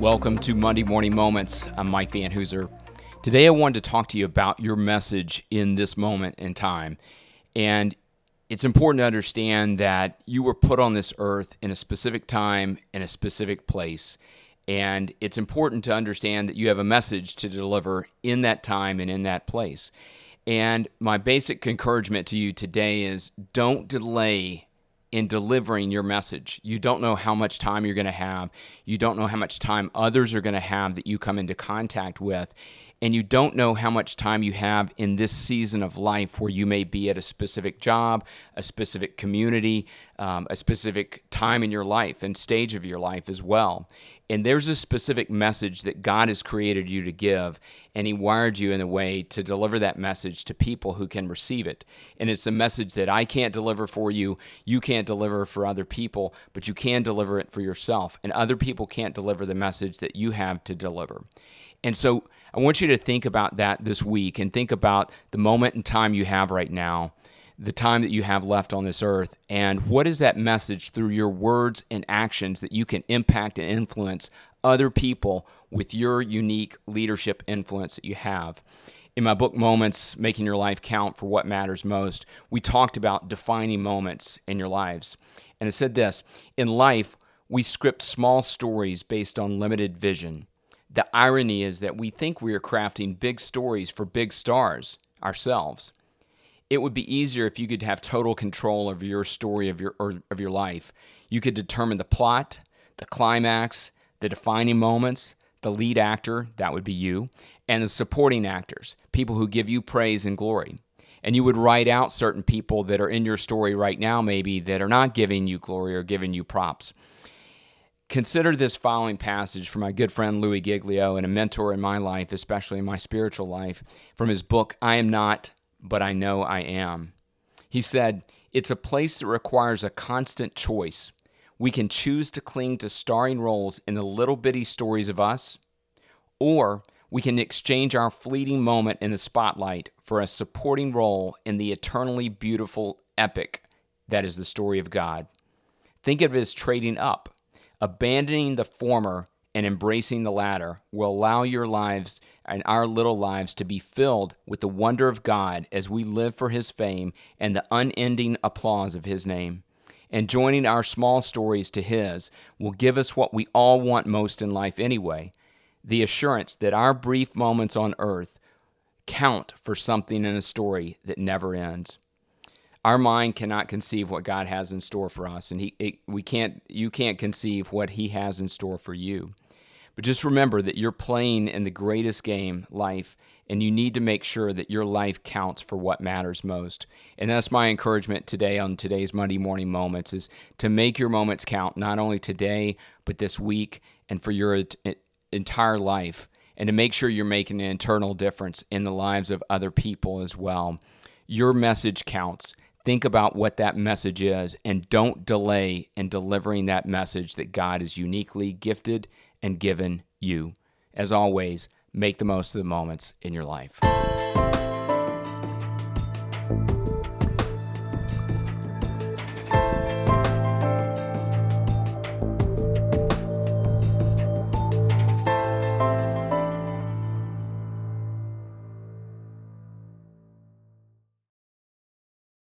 Welcome to Monday Morning Moments. I'm Mike Van Hoozer. Today I wanted to talk to you about your message in this moment in time. And it's important to understand that you were put on this earth in a specific time, in a specific place. And it's important to understand that you have a message to deliver in that time and in that place. And my basic encouragement to you today is don't delay in delivering your message. You don't know how much time you're going to have. You don't know how much time others are going to have that you come into contact with. And you don't know how much time you have in this season of life where you may be at a specific job, a specific community, um, a specific time in your life and stage of your life as well. And there's a specific message that God has created you to give, and He wired you in a way to deliver that message to people who can receive it. And it's a message that I can't deliver for you, you can't deliver for other people, but you can deliver it for yourself. And other people can't deliver the message that you have to deliver. And so I want you to think about that this week and think about the moment in time you have right now the time that you have left on this earth and what is that message through your words and actions that you can impact and influence other people with your unique leadership influence that you have? In my book moments making your life count for what matters most we talked about defining moments in your lives. And it said this in life we script small stories based on limited vision. The irony is that we think we are crafting big stories for big stars ourselves it would be easier if you could have total control of your story of your of your life. You could determine the plot, the climax, the defining moments, the lead actor, that would be you, and the supporting actors, people who give you praise and glory. And you would write out certain people that are in your story right now, maybe that are not giving you glory or giving you props. Consider this following passage from my good friend Louie Giglio and a mentor in my life, especially in my spiritual life, from his book, I Am Not but I know I am. He said, It's a place that requires a constant choice. We can choose to cling to starring roles in the little bitty stories of us, or we can exchange our fleeting moment in the spotlight for a supporting role in the eternally beautiful epic that is the story of God. Think of it as trading up. Abandoning the former and embracing the latter will allow your lives and our little lives to be filled with the wonder of God as we live for His fame and the unending applause of His name. And joining our small stories to His will give us what we all want most in life anyway the assurance that our brief moments on earth count for something in a story that never ends. Our mind cannot conceive what God has in store for us, and he, it, we can't, you can't conceive what He has in store for you. But just remember that you're playing in the greatest game, life, and you need to make sure that your life counts for what matters most. And that's my encouragement today on today's Monday morning moments is to make your moments count not only today, but this week and for your entire life and to make sure you're making an internal difference in the lives of other people as well. Your message counts. Think about what that message is and don't delay in delivering that message that God is uniquely gifted and given you. As always, make the most of the moments in your life.